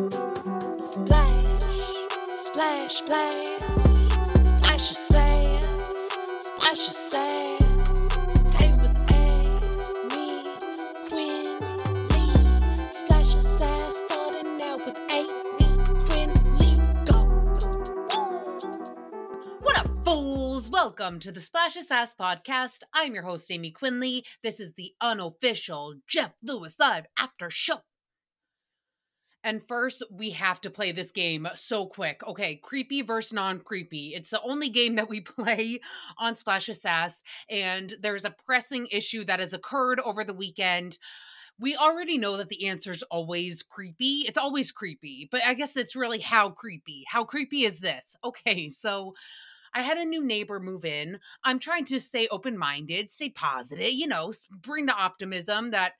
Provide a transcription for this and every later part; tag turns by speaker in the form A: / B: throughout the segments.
A: Splash, splash, splash. Splash your sass, splash your sass. Hey with Amy, Quinn, Lee. Splash your sass, starting out with Amy, Quinn, Lee. Go.
B: What up, fools? Welcome to the Splash of Sass podcast. I'm your host, Aymee Quinnley. This is the unofficial Jeff Lewis Live After Show. And first, we have to play this game so quick. Okay, creepy versus non creepy. It's the only game that we play on Splash of Sass, and there's a pressing issue that has occurred over the weekend. We already know that the answer is always creepy. It's always creepy, but I guess it's really how creepy. How creepy is this? Okay, so I had a new neighbor move in. I'm trying to stay open minded, stay positive, you know, bring the optimism that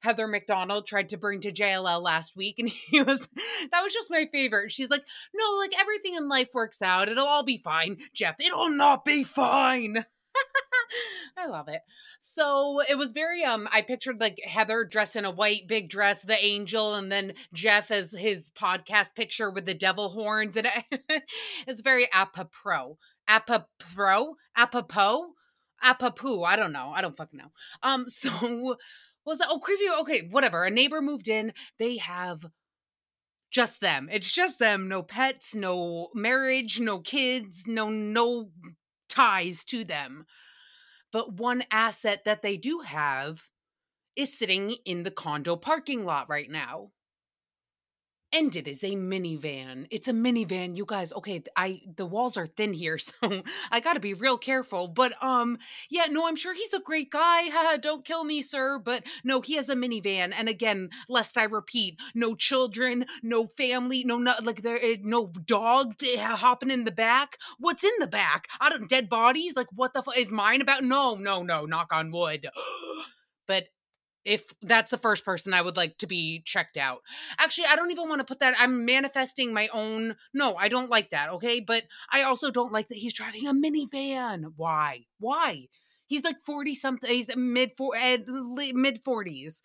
B: Heather McDonald tried to bring to JLL last week. And he was, that was just my favorite. She's like, no, like everything in life works out. It'll all be fine. Jeff, it'll not be fine. I love it. So it was very um I pictured like Heather dressed in a white big dress, the angel, and then Jeff as his podcast picture with the devil horns. And it, it's very apropos. Apropos? Apropos? Apropos. I don't know. I don't fucking know. Um, so was that? Oh, creepy. Oh, okay, whatever. A neighbor moved in. They have just them. It's just them. No pets, no marriage, no kids, no no ties to them. But one asset that they do have is sitting in the condo parking lot right now. And it is a minivan. It's a minivan, you guys. Okay, I the walls are thin here, so I got to be real careful. But um yeah, no, I'm sure he's a great guy. Don't kill me, sir. But no, he has a minivan. And again, lest I repeat, no children, no family, no not like there no dog hopping in the back. What's in the back? I don't dead bodies. Like what the fuck is mine about? No, no, no. Knock on wood. but if that's the first person I would like to be checked out. Actually, I don't even want to put that. I'm manifesting my own. No, I don't like that. Okay. But I also don't like that he's driving a minivan. Why? Why? He's like 40 something. He's mid mid 40s.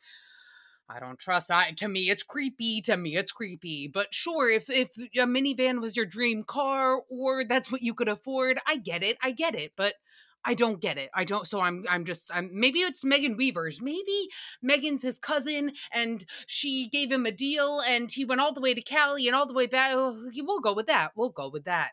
B: I don't trust. I to me it's creepy. To me it's creepy. But sure, if if a minivan was your dream car or that's what you could afford, I get it. I get it. But I don't get it. I don't. So I'm. I'm just. I'm. Maybe it's Megan Weaver's. Maybe Megan's his cousin, and she gave him a deal, and he went all the way to Cali and all the way back. Oh, We'll go with that. We'll go with that.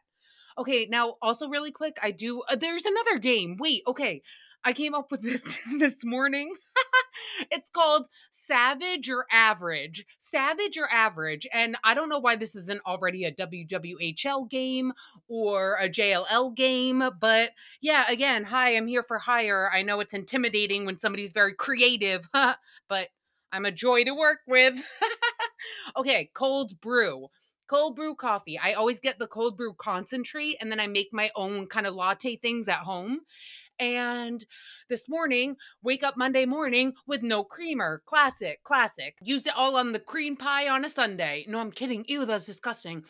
B: Okay. Now, also really quick, I do. Uh, there's another game. Wait. Okay. I came up with this this morning. it's called Savage or Average. Savage or Average. And I don't know why this isn't already a WWHL game or a JLL game, but yeah, again, hi, I'm here for hire. I know it's intimidating when somebody's very creative, but I'm a joy to work with. okay, cold brew. Cold brew coffee. I always get the cold brew concentrate and then I make my own kind of latte things at home. And this morning, wake up Monday morning with no creamer. Classic, classic. Used it all on the cream pie on a Sunday. No, I'm kidding. Ew, that's disgusting.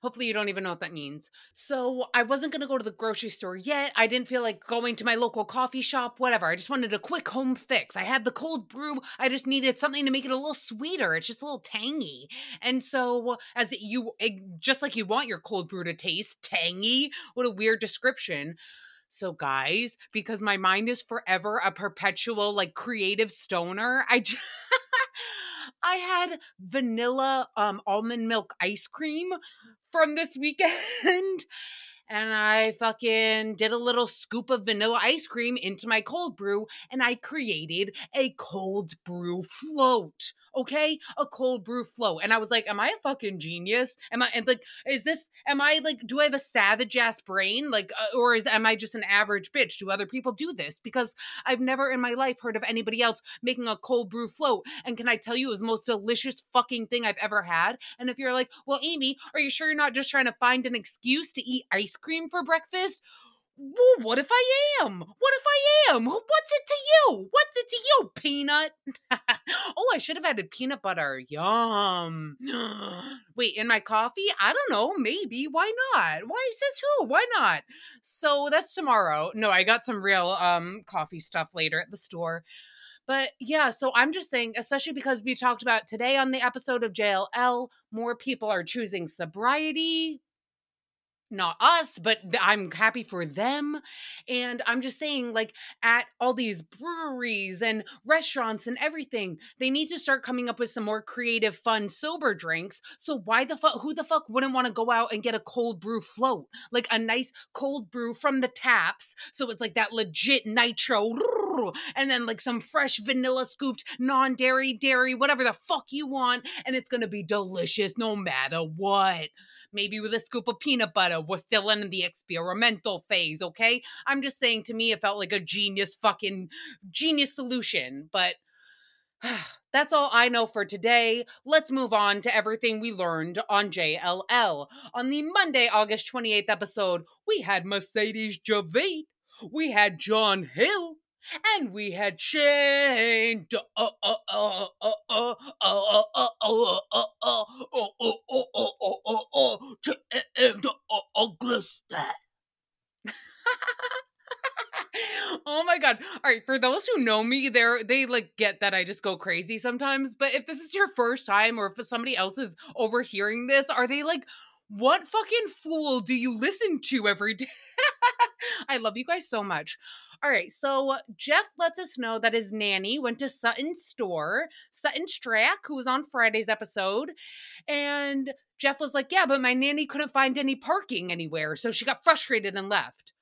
B: Hopefully, you don't even know what that means. So, I wasn't going to go to the grocery store yet. I didn't feel like going to my local coffee shop, whatever. I just wanted a quick home fix. I had the cold brew. I just needed something to make it a little sweeter. It's just a little tangy. And so, as you, eh, just like you want your cold brew to taste tangy, what a weird description. So, guys, because my mind is forever a perpetual, like, creative stoner, I just I had vanilla um almond milk ice cream from this weekend. And I fucking did a little scoop of vanilla ice cream into my cold brew and I created a cold brew float. Okay? A cold brew float. And I was like, am I a fucking genius? Am I and like is this am I like do I have a savage ass brain? Like uh, or is am I just an average bitch? Do other people do this? Because I've never in my life heard of anybody else making a cold brew float. And can I tell you it was the most delicious fucking thing I've ever had? And if you're like, well, Aymee, are you sure you're not just trying to find an excuse to eat ice cream for breakfast? Well, what if I am? What if I am? What's it What's it to you, peanut? oh, I should have added peanut butter. Yum. Wait, in my coffee? I don't know. Maybe. Why not? Why says who? Why not? So that's tomorrow. No, I got some real um coffee stuff later at the store. But yeah, so I'm just saying, especially because we talked about today on the episode of JLL, more people are choosing sobriety, not us, but I'm happy for them. And I'm just saying, like, at all these breweries and restaurants and everything, they need to start coming up with some more creative, fun, sober drinks. So, why the fuck, who the fuck wouldn't want to go out and get a cold brew float? Like a nice cold brew from the taps. So it's like that legit nitro, and then like some fresh vanilla scooped, non dairy, dairy, whatever the fuck you want. And it's going to be delicious no matter what. Maybe with a scoop of peanut butter we're still in the experimental phase, okay? I'm just saying to me, it felt like a genius fucking genius solution, but. That's all I know for today. Let's move on to everything we learned on JLL. On the Monday, August 28th episode, we had Mercedes Javid, we had John Hill, and we had Shane. oh my god. All right, for those who know me, they're they like get that I just go crazy sometimes, but if this is your first time or if somebody else is overhearing this, are they like what fucking fool do you listen to every day? I love you guys so much. All right, so Jeff lets us know that his nanny went to Sutton's store, Sutton Strack, who was on Friday's episode, and Jeff was like, "Yeah, but my nanny couldn't find any parking anywhere, so she got frustrated and left."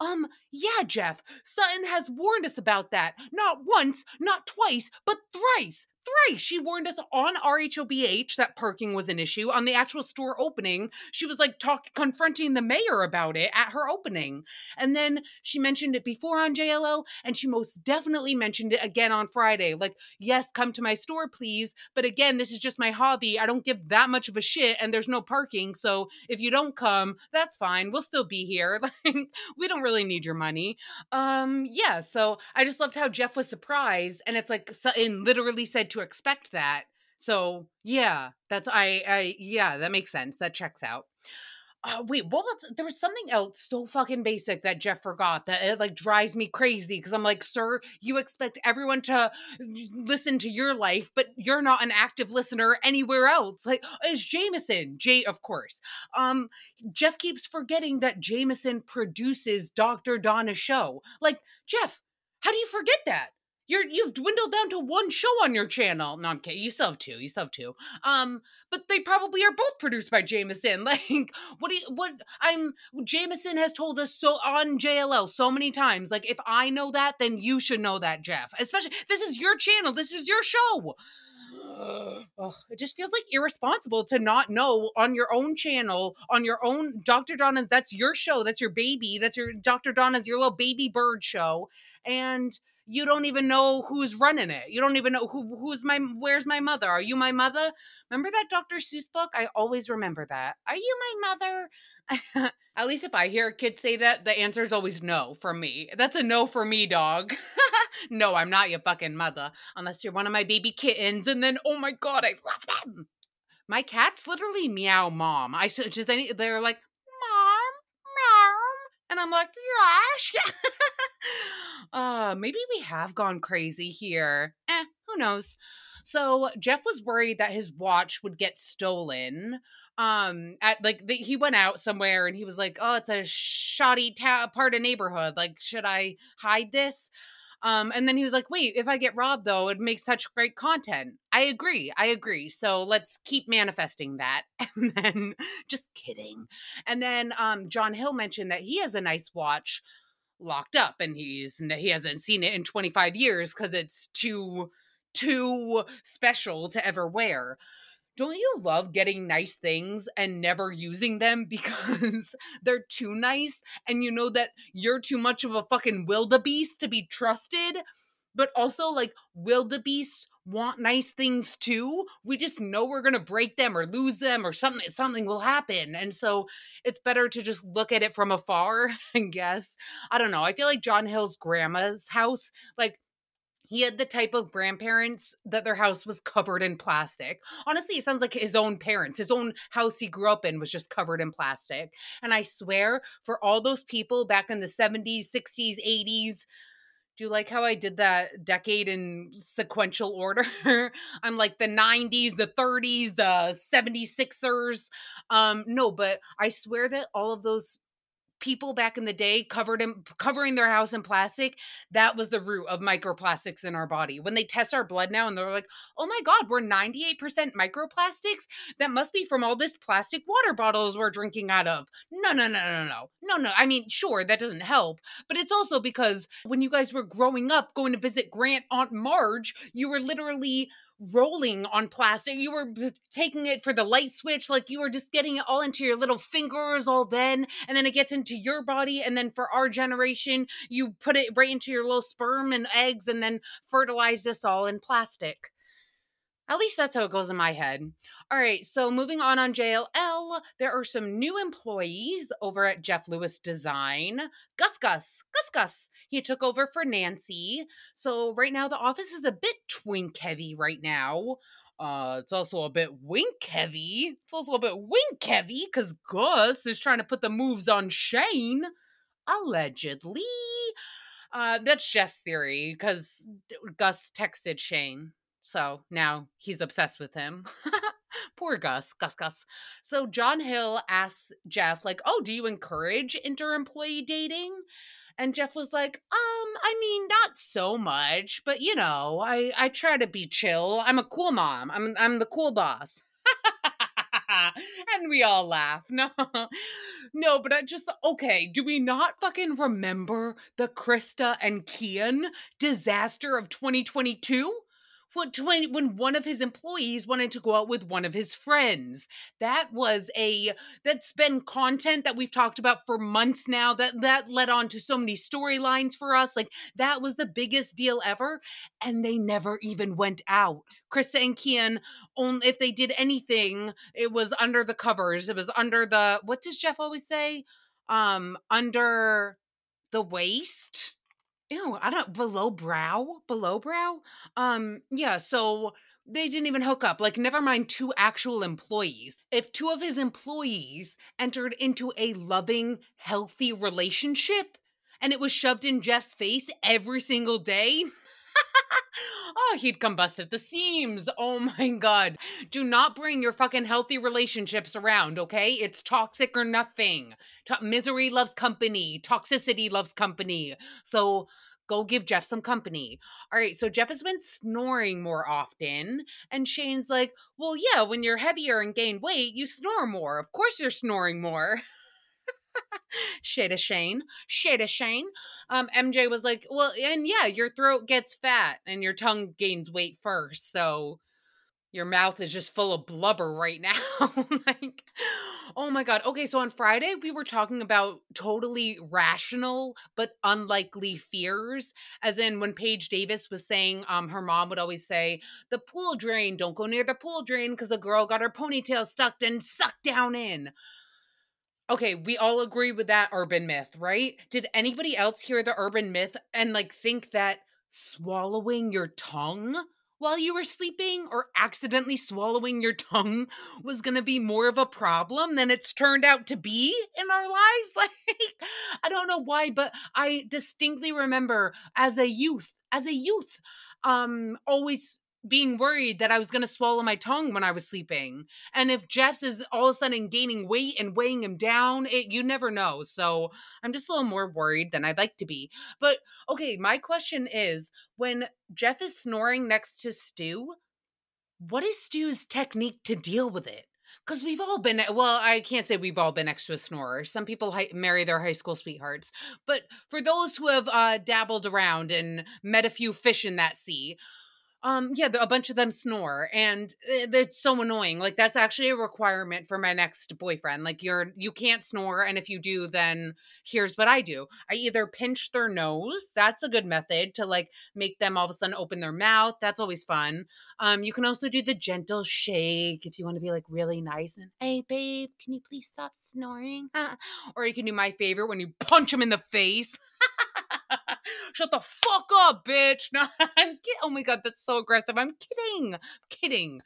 B: Um, yeah, Jeff, Sutton has warned us about that. Not once, not twice, but thrice thrice. She warned us on RHOBH that parking was an issue. On the actual store opening, she was like talking, confronting the mayor about it at her opening. And then she mentioned it before on JLL, and she most definitely mentioned it again on Friday. Like, yes, come to my store, please. But again, this is just my hobby. I don't give that much of a shit, and there's no parking. So if you don't come, that's fine. We'll still be here. Like, we don't really need your money. Um, yeah. So I just loved how Jeff was surprised, and it's like Sutton literally said to expect that. So yeah, that's I I yeah, that makes sense. That checks out. Uh, wait, what was there was something else so fucking basic that Jeff forgot that it like drives me crazy because I'm like, sir, you expect everyone to listen to your life, but you're not an active listener anywhere else. Like, is Jamison? Jay, of course. Um, Jeff keeps forgetting that Jamison produces Dr. Donna's show. Like, Jeff, how do you forget that? You're you've dwindled down to one show on your channel. No, I'm kidding. You still have two. You still have two. Um, but they probably are both produced by Jamison. Like, what do you what I'm Jamison has told us so on JLL so many times. Like, if I know that, then you should know that, Jeff. Especially this is your channel. This is your show. Ugh, it just feels like irresponsible to not know on your own channel, on your own Dr. Donna's. That's your show. That's your baby. That's your Dr. Donna's, your little baby bird show. And you don't even know who's running it. You don't even know who who's my where's my mother? Are you my mother? Remember that Dr. Seuss book? I always remember that. Are you my mother? At least if I hear a kid say that, the answer is always no for me. That's a no for me, dog. no, I'm not your fucking mother. Unless you're one of my baby kittens, and then oh my god, I love them. My cats literally meow mom. I just any they're like and I'm like yes. uh, maybe we have gone crazy here. Eh, who knows? So Jeff was worried that his watch would get stolen. Um, at like the, he went out somewhere and he was like, "Oh, it's a shoddy ta- part of neighborhood. Like, should I hide this?" Um, and then he was like, wait, if I get robbed though, it makes such great content. I agree. I agree. So let's keep manifesting that. And then just kidding. And then um John Hill mentioned that he has a nice watch locked up and he's he hasn't seen it in 25 years because it's too too special to ever wear don't you love getting nice things and never using them because they're too nice and you know that you're too much of a fucking wildebeest to be trusted? But also like wildebeest want nice things too. We just know we're to break them or lose them or something something will happen. And so it's better to just look at it from afar and guess. I don't know i feel like john hill's grandma's house like he had the type of grandparents that their house was covered in plastic. Honestly, it sounds like his own parents, his own house he grew up in was just covered in plastic. And I swear, for all those people back in the 70s, 60s, 80s, Do you like how I did that decade in sequential order? I'm like the 90s, the 30s, the 76ers. Um no, but I swear that all of those people back in the day covered in covering their house in plastic that was the root of microplastics in our body. When they test our blood now and they're like oh my god we're 98% microplastics? That must be from all this plastic water bottles we're drinking out of. No no no no no no no. I mean sure that doesn't help but it's also because when you guys were growing up going to visit grant aunt marge you were literally rolling on plastic. You were taking it for the light switch, like you were just getting it all into your little fingers all then, and then it gets into your body. And then for our generation, you put it right into your little sperm and eggs and then fertilize this all in plastic. At least that's how it goes in my head. All right, so moving on on JLL, there are some new employees over at Jeff Lewis Design. Gus Gus, Gus Gus, he took over for Nancy. So right now the office is a bit twink heavy right now. Uh, it's also a bit wink heavy. It's also a bit wink heavy because Gus is trying to put the moves on Shane, allegedly. Uh, that's Jeff's theory because Gus texted Shane. So now he's obsessed with him. Poor Gus, Gus, Gus. So John Hill asks Jeff, like, oh, do you encourage inter employee dating? And Jeff was like, um, I mean, not so much, but you know, I I try to be chill. I'm a cool mom. I'm I'm the cool boss. and we all laugh. No, no, but I just okay. Do we not fucking remember the Krista and Cian disaster of 2022? When, when one of his employees wanted to go out with one of his friends. That was a that's been content that we've talked about for months now. That that led on to so many storylines for us. Like that was the biggest deal ever, and they never even went out. Krista and Cian, only if they did anything, it was under the covers. It was under the what does Jeff always say? Um, under the waist Ew, I don't below brow, below brow. Um, yeah, so they didn't even hook up. Like, never mind two actual employees. If two of his employees entered into a loving, healthy relationship and it was shoved in Jeff's face every single day, oh, he'd combust at the seams. Oh my God. Do not bring your fucking healthy relationships around, okay? It's toxic or nothing. To- misery loves company, toxicity loves company. So go give Jeff some company. All right, so Jeff has been snoring more often. And Shane's like, well, yeah, when you're heavier and gain weight, you snore more. Of course you're snoring more. Shade of Shane. Shade of Shane. Um, MJ was like, Well, and yeah, your throat gets fat and your tongue gains weight first. So your mouth is just full of blubber right now. like, oh my God. Okay, so on Friday, we were talking about totally rational but unlikely fears. As in, when Paige Davis was saying, um, her mom would always say, The pool drain, don't go near the pool drain because a girl got her ponytail stuck and sucked down in. Okay, we all agree with that urban myth, right? Did anybody else hear the urban myth and like think that swallowing your tongue while you were sleeping or accidentally swallowing your tongue was going to be more of a problem than it's turned out to be in our lives? Like, I don't know why, but I distinctly remember as a youth, as a youth, um, always being worried that I was going to swallow my tongue when I was sleeping. And if Jeff's is all of a sudden gaining weight and weighing him down, it, you never know. So I'm just a little more worried than I'd like to be. But okay, my question is when Jeff is snoring next to Stu, what is Stu's technique to deal with it? Because we've all been, well, I can't say we've all been next to a snorer. Some people hi- marry their high school sweethearts. But for those who have uh, dabbled around and met a few fish in that sea, um, yeah, a bunch of them snore, and it's so annoying. Like that's actually a requirement for my next boyfriend. Like you're you can't snore, and if you do, then here's what I do: I either pinch their nose. That's a good method to like make them all of a sudden open their mouth. That's always fun. Um, you can also do the gentle shake if you want to be like really nice and hey babe, can you please stop snoring? or you can do my favorite when you punch them in the face. Shut the fuck up, bitch. No, I'm kidding. Oh my god, that's so aggressive. I'm kidding. I'm kidding.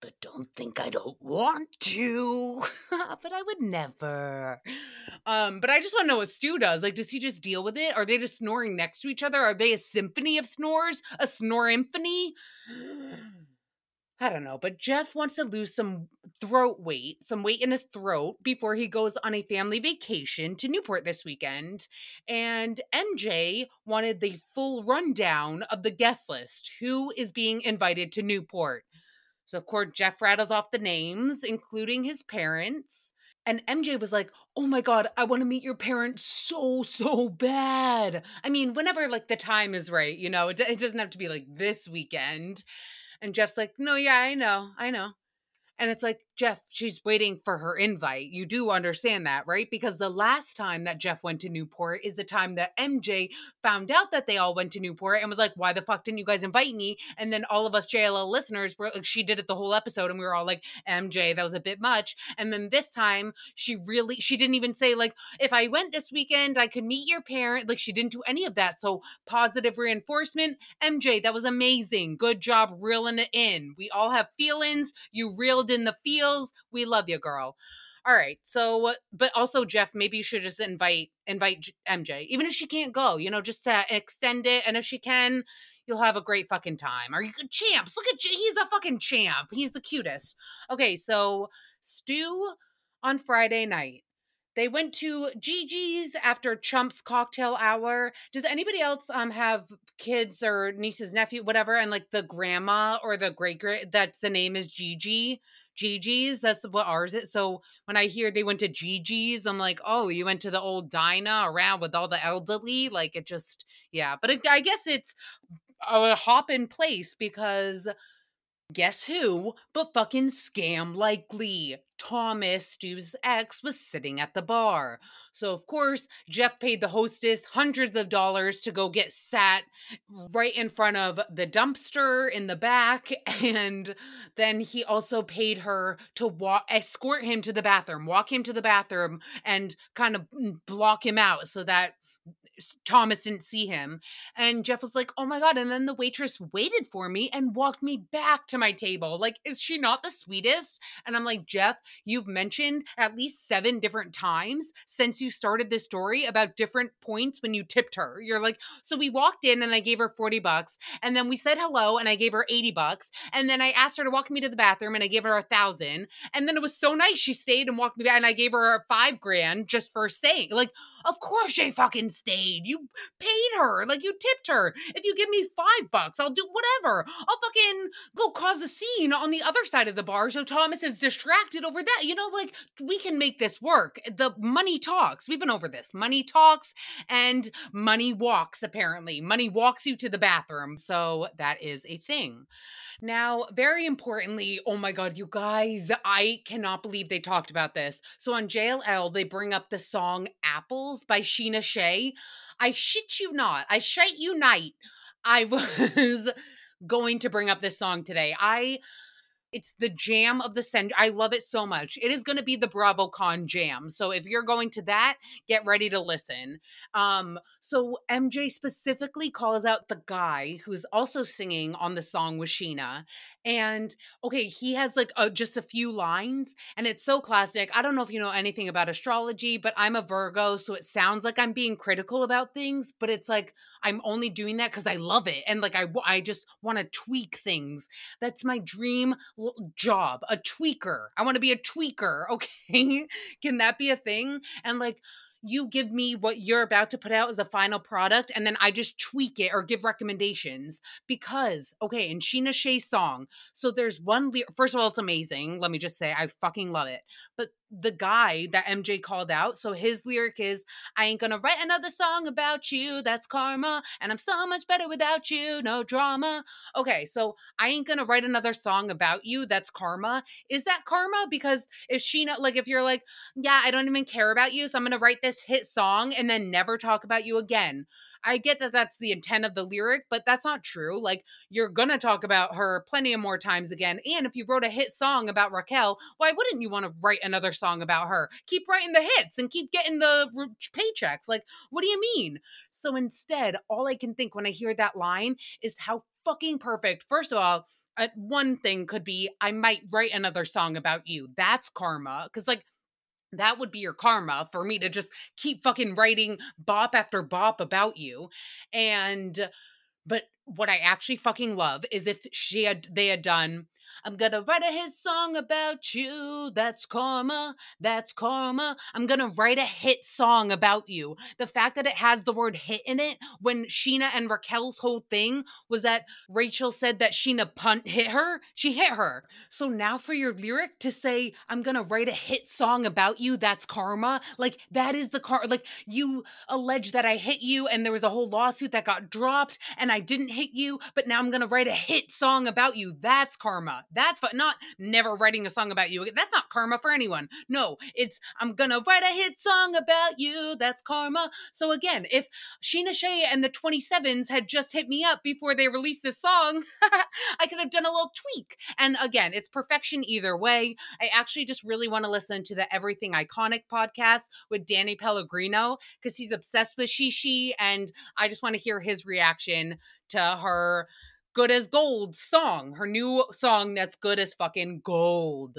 B: but don't think I don't want to. but I would never. Um, but I just want to know what Stu does. Like, does he just deal with it? Are they just snoring next to each other? Are they a symphony of snores? A snore symphony? I don't know, but Jeff wants to lose some throat weight, some weight in his throat before he goes on a family vacation to Newport this weekend. And MJ wanted the full rundown of the guest list who is being invited to Newport. So, of course, Jeff rattles off the names, including his parents. And MJ was like, Oh my God, I want to meet your parents so, so bad. I mean, whenever like the time is right, you know, it, it doesn't have to be like this weekend. And Jeff's like, No, yeah, I know, I know. And it's like, Jeff, she's waiting for her invite. You do understand that, right? Because the last time that Jeff went to Newport is the time that MJ found out that they all went to Newport and was like, why the fuck didn't you guys invite me? And then all of us JLL listeners were like, she did it the whole episode and we were all like, MJ, that was a bit much. And then this time she really, she didn't even say, like, if I went this weekend, I could meet your parent. Like, she didn't do any of that. So positive reinforcement. MJ, that was amazing. Good job reeling it in. We all have feelings. You reeled in the feel feels. We love you, girl. All right. So, but also Jeff, maybe you should just invite invite MJ, even if she can't go. You know, just to extend it, and if she can, you'll have a great fucking time. Are you champs? Look at he's a fucking champ. He's the cutest. Okay, so Stu on Friday night. They went to Gigi's after Chump's cocktail hour. Does anybody else um have kids or nieces, nephew, whatever, and like the grandma or the great great that's the name is Gigi? Gigi's. That's what ours is. So when I hear they went to Gigi's, I'm like, oh, you went to the old Dinah around with all the elderly. Like it just, yeah. But it, I guess it's a hop in place because Guess who? But fucking scam likely. Thomas, Stu's ex, was sitting at the bar. So, of course, Jeff paid the hostess hundreds of dollars to go get sat right in front of the dumpster in the back. And then he also paid her to walk, escort him to the bathroom, walk him to the bathroom, and kind of mm, block him out so that Thomas didn't see him. And Jeff was like, oh my God. And then the waitress waited for me and walked me back to my table. Like, is she not the sweetest? And I'm like, Jeff, you've mentioned at least seven different times since you started this story about different points when you tipped her. You're like, so we walked in and I gave her 40 bucks. And then we said hello and I gave her 80 bucks. And then I asked her to walk me to the bathroom and I gave her a thousand. And then it was so nice. She stayed and walked me back and I gave her five grand just for staying. Like, of course she fucking stayed. You paid her. Like you tipped her. If you give me five bucks, I'll do whatever. I'll fucking go cause a scene on the other side of the bar so Thomas is distracted over that. You know, like we can make this work. The money talks. We've been over this. Money talks and money walks, apparently. Money walks you to the bathroom. So that is a thing. Now, very importantly, oh my God, you guys, I cannot believe they talked about this. So on JLL, they bring up the song Apples by Scheana Shay. I shit you not. I shite you night. I was going to bring up this song today. I it's the jam of the century. I love it so much. It is going to be the BravoCon jam. So if you're going to that, get ready to listen. Um, so MJ specifically calls out the guy who's also singing on the song with Scheana, And okay, he has like a, just a few lines, and it's so classic. I don't know if you know anything about astrology, but I'm a Virgo, so it sounds like I'm being critical about things, but it's like I'm only doing that because I love it, and like I I just want to tweak things. That's my dream job, a tweaker. I want to be a tweaker. Okay, can that be a thing? And like you give me what you're about to put out as a final product and then I just tweak it or give recommendations because okay in Scheana Shay's song so there's one le- first of all it's amazing let me just say I fucking love it but the guy that MJ called out. So his lyric is, I ain't gonna write another song about you. That's karma. And I'm so much better without you. No drama. Okay, so I ain't gonna write another song about you. That's karma. Is that karma? Because if Scheana, like, if you're like, yeah, I don't even care about you, so I'm gonna write this hit song and then never talk about you again. I get that that's the intent of the lyric, but that's not true. Like, you're going to talk about her plenty of more times again. And if you wrote a hit song about Raquel, why wouldn't you want to write another song about her? Keep writing the hits and keep getting the paychecks. Like, what do you mean? So instead, all I can think when I hear that line is how fucking perfect. First of all, uh, one thing could be I might write another song about you. That's karma. Cause like that would be your karma for me to just keep fucking writing bop after bop about you. And but what I actually fucking love is if she had they had done I'm gonna write a hit song about you. That's karma. That's karma. I'm gonna write a hit song about you. The fact that it has the word hit in it, when Scheana and Raquel's whole thing was that Rachel said that Scheana punt hit her, she hit her. So now for your lyric to say, I'm gonna write a hit song about you, that's karma. Like that is the car. Like you allege that I hit you and there was a whole lawsuit that got dropped and I didn't hit you, but now I'm gonna write a hit song about you. That's karma. That's. Not never writing a song about you. That's not karma for anyone. No, it's I'm gonna write a hit song about you. That's karma. So again, if Scheana Shay and the 27s had just hit me up before they released this song, I could have done a little tweak. And again, it's perfection either way. I actually just really want to listen to the Everything Iconic podcast with Danny Pellegrino because he's obsessed with Shishi, and I just want to hear his reaction to her good as gold song, her new song that's good as fucking gold.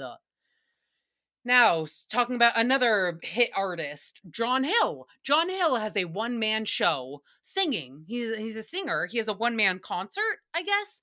B: Now, talking about another hit artist, John Hill. John Hill has a one man show singing. He's, he's a singer. He has a one man concert, I guess.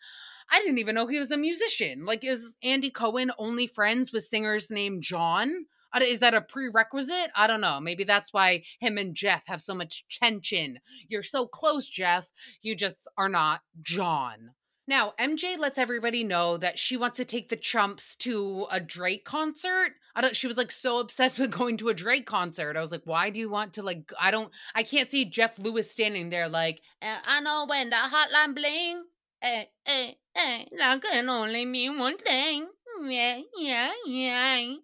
B: I didn't even know he was a musician. Like, is Andy Cohen only friends with singers named John? Is that a prerequisite? I don't know. Maybe that's why him and Jeff have so much tension. You're so close, Jeff. You just are not John. Now, MJ lets everybody know that she wants to take the chumps to a Drake concert. I don't she was like so obsessed with going to a Drake concert. I was like, "Why do you want to like I don't I can't see Jeff Lewis standing there like, eh, I know when the hotline bling. Hey, hey, hey, that can only mean one thing. Yeah, yeah, yeah.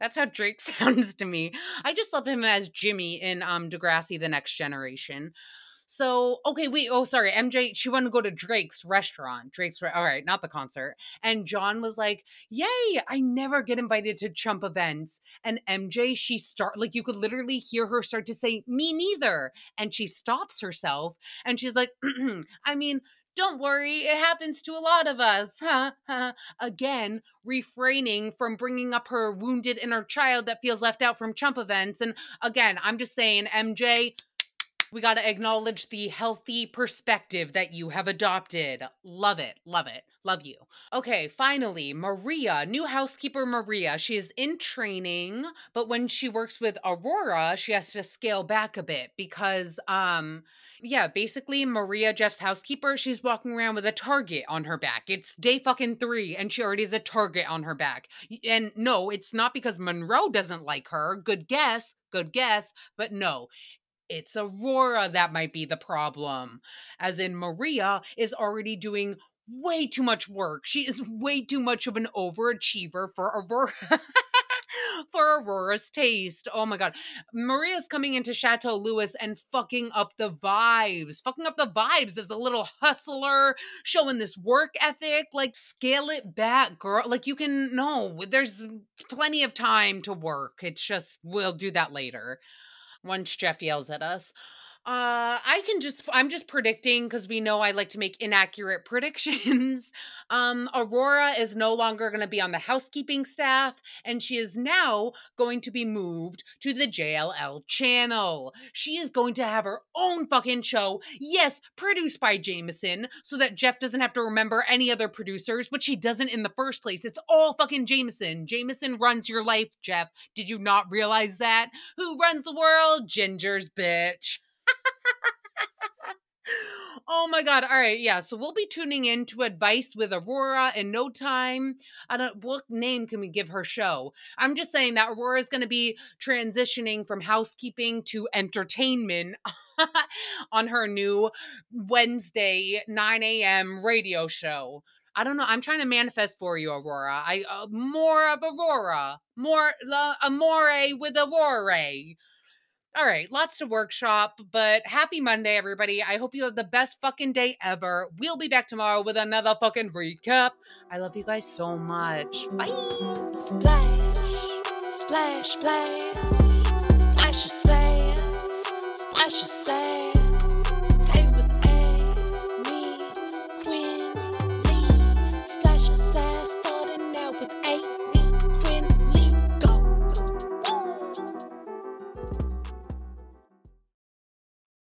B: That's how Drake sounds to me. I just love him as Jimmy in um Degrassi the Next Generation. So, okay, wait. Oh, sorry. MJ, she wanted to go to Drake's restaurant. Drake's, all right, not the concert. And John was like, Yay, I never get invited to chump events. And MJ, she start, like, you could literally hear her start to say, Me neither. And she stops herself and she's like, I mean, don't worry, it happens to a lot of us. Again, refraining from bringing up her wounded inner child that feels left out from chump events. And again, I'm just saying, MJ, we got to acknowledge the healthy perspective that you have adopted. Love it. Love it. Love you. Okay, finally, Maria, new housekeeper Maria. She is in training, but when she works with Aurora, she has to scale back a bit because um yeah, basically Maria Jeff's housekeeper, she's walking around with a target on her back. It's day fucking 3 and she already has a target on her back. And no, it's not because Monroe doesn't like her. Good guess, good guess, but no it's Aurora that might be the problem. As in, Maria is already doing way too much work. She is way too much of an overachiever for Aurora. for Aurora's taste. Oh my god. Maria's coming into Chateau Lewis and fucking up the vibes. Fucking up the vibes as a little hustler, showing this work ethic. Like, scale it back, girl. Like, you can, no, there's plenty of time to work. It's just, we'll do that later once Jeff yells at us. Uh, I can just, I'm just predicting because we know I like to make inaccurate predictions. um, Aurora is no longer going to be on the housekeeping staff, and she is now going to be moved to the JLL channel. She is going to have her own fucking show. Yes, produced by Jamison, so that Jeff doesn't have to remember any other producers, which he doesn't in the first place. It's all fucking Jamison. Jamison runs your life, Jeff. Did you not realize that? Who runs the world? Ginger's bitch. oh my god. All right. Yeah. So we'll be tuning in to advice with Aurora in no time. I don't what name can we give her show? I'm just saying that Aurora is going to be transitioning from housekeeping to entertainment on her new Wednesday 9 a.m. radio show. I don't know. I'm trying to manifest for you, Aurora. I uh, more of Aurora, more uh, amore with Aurora. All right, lots to workshop, but happy Monday, everybody. I hope you have the best fucking day ever. We'll be back tomorrow with another fucking recap. I love you guys so much. Bye.
A: Splash, splash, splash, splash.